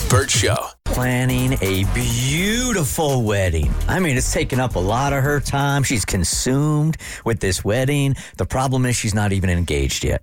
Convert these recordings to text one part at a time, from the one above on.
The Burt Show. Planning a beautiful wedding. I mean, it's taken up a lot of her time. She's consumed with this wedding. The problem is she's not even engaged yet.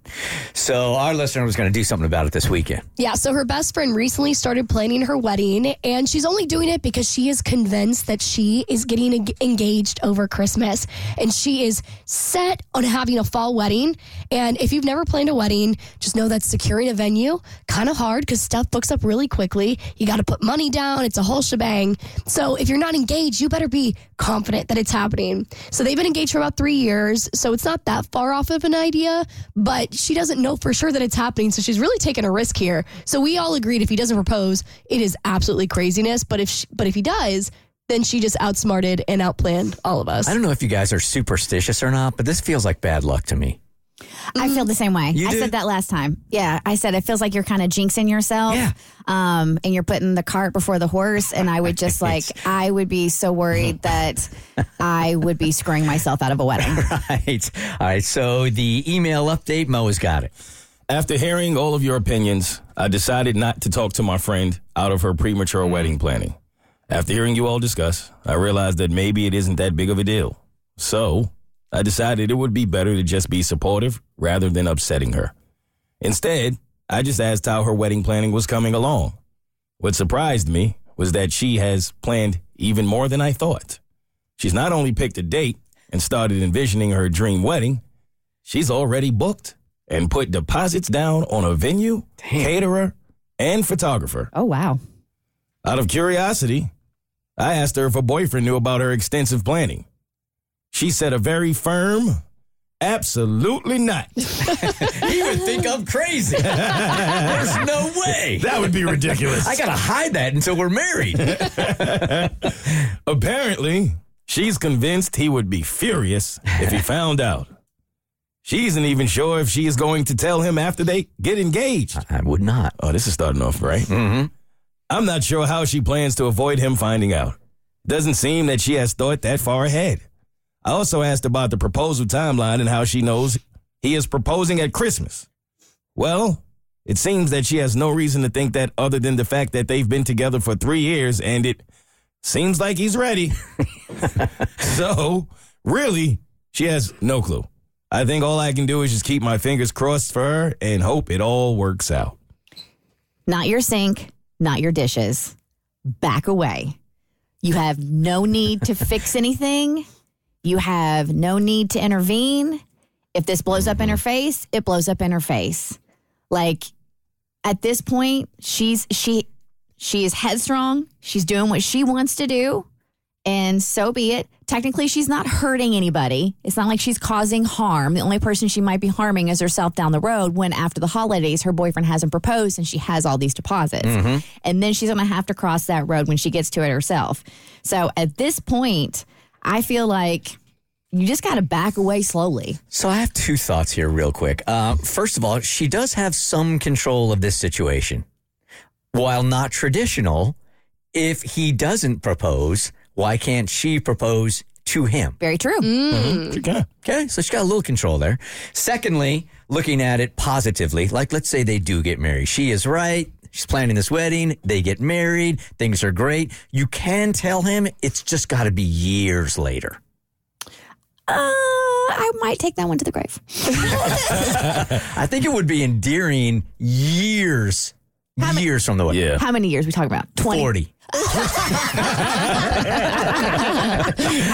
So our listener was going to do something about it this weekend. Yeah, so her best friend recently started planning her wedding, and she's only doing it because she is convinced that she is getting engaged over Christmas. And she is set on having a fall wedding. And if you've never planned a wedding, just know that securing a venue kind of hard because stuff books up really quickly. You got to put money down, it's a whole shebang. So if you're not engaged, you better be confident that it's happening. So they've been engaged for about three years, so it's not that far off of an idea, but she doesn't know for sure that it's happening. So she's really taking a risk here. So we all agreed if he doesn't propose, it is absolutely craziness. But if she, but if he does, then she just outsmarted and outplanned all of us. I don't know if you guys are superstitious or not, but this feels like bad luck to me. I feel the same way. You I do? said that last time. Yeah, I said it feels like you're kind of jinxing yourself. Yeah. Um, and you're putting the cart before the horse. And I would just like, I would be so worried that I would be screwing myself out of a wedding. Right. All right. So the email update, Mo has got it. After hearing all of your opinions, I decided not to talk to my friend out of her premature wedding planning. After hearing you all discuss, I realized that maybe it isn't that big of a deal. So, I decided it would be better to just be supportive rather than upsetting her. Instead, I just asked how her wedding planning was coming along. What surprised me was that she has planned even more than I thought. She's not only picked a date and started envisioning her dream wedding, she's already booked and put deposits down on a venue, caterer, and photographer. Oh, wow. Out of curiosity, I asked her if her boyfriend knew about her extensive planning. She said a very firm, absolutely not. He would think I'm crazy. There's no way. That would be ridiculous. I got to hide that until we're married. Apparently, she's convinced he would be furious if he found out. She isn't even sure if she is going to tell him after they get engaged. I would not. Oh, this is starting off right. Mm-hmm. I'm not sure how she plans to avoid him finding out. Doesn't seem that she has thought that far ahead. I also asked about the proposal timeline and how she knows he is proposing at Christmas. Well, it seems that she has no reason to think that other than the fact that they've been together for three years and it seems like he's ready. so, really, she has no clue. I think all I can do is just keep my fingers crossed for her and hope it all works out. Not your sink, not your dishes. Back away. You have no need to fix anything. You have no need to intervene. If this blows up in her face, it blows up in her face. Like at this point, she's she she is headstrong. She's doing what she wants to do, and so be it. Technically, she's not hurting anybody. It's not like she's causing harm. The only person she might be harming is herself down the road when after the holidays her boyfriend hasn't proposed and she has all these deposits. Mm-hmm. And then she's going to have to cross that road when she gets to it herself. So at this point, I feel like you just got to back away slowly. So I have two thoughts here, real quick. Uh, first of all, she does have some control of this situation. While not traditional, if he doesn't propose, why can't she propose to him? Very true. Okay. Okay, so she's got a little control there. Secondly, looking at it positively, like let's say they do get married. She is right. She's planning this wedding. They get married. Things are great. You can tell him it's just got to be years later. Uh, I might take that one to the grave. I think it would be endearing years, years from the wedding. Yeah. How many years we talking about? 20. 40.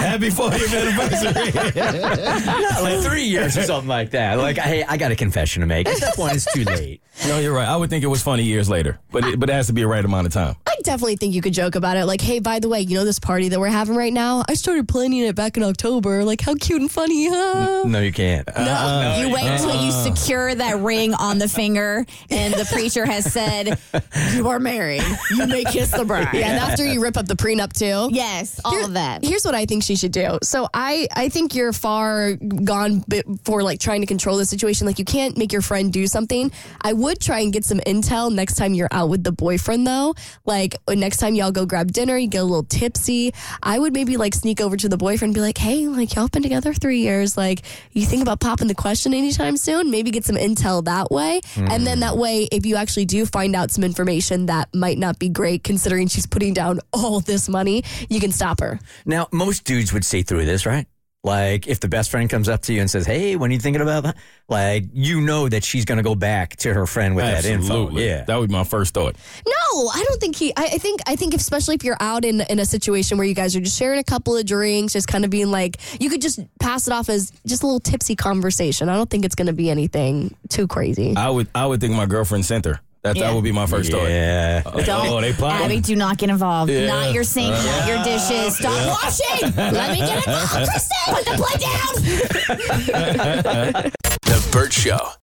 Happy 40th anniversary. Not like three years or something like that. Like, hey, I got a confession to make. At that point, it's too late. no, you're right. I would think it was funny years later, but it, but it has to be a right amount of time. I definitely think you could joke about it. Like, hey, by the way, you know this party that we're having right now? I started planning it back in October. Like, how cute and funny, huh? No, you can't. No, uh, you wait until you uh. secure that ring on the finger, and the preacher has said, "You are married. You may kiss the bride." Yeah, and after you rip up the prenup too. Yes, all Here- of that. Here's what I think she should do. So I, I think you're far gone for like trying to control the situation. Like you can't make your friend do something. I would try and get some intel next time you're out with the boyfriend though. Like like uh, next time y'all go grab dinner, you get a little tipsy. I would maybe like sneak over to the boyfriend and be like, hey, like y'all been together three years. Like, you think about popping the question anytime soon? Maybe get some intel that way. And then that way, if you actually do find out some information that might not be great, considering she's putting down all this money, you can stop her. Now, most dudes would see through this, right? Like, if the best friend comes up to you and says, "Hey, when are you thinking about that?" Like, you know that she's going to go back to her friend with that info. Absolutely. Yeah. That would be my first thought. No, I don't think he. I, I think. I think, especially if you're out in in a situation where you guys are just sharing a couple of drinks, just kind of being like, you could just pass it off as just a little tipsy conversation. I don't think it's going to be anything too crazy. I would I would think my girlfriend sent her. That Yeah. that would be my first thought. yeah. Oh, Don't, Oh, they plotting. Abby, do not get involved. Yeah. Not your sink, uh-huh. not your dishes. Stop washing. Let me get involved. Kristen, put the plate down. The Burt Show.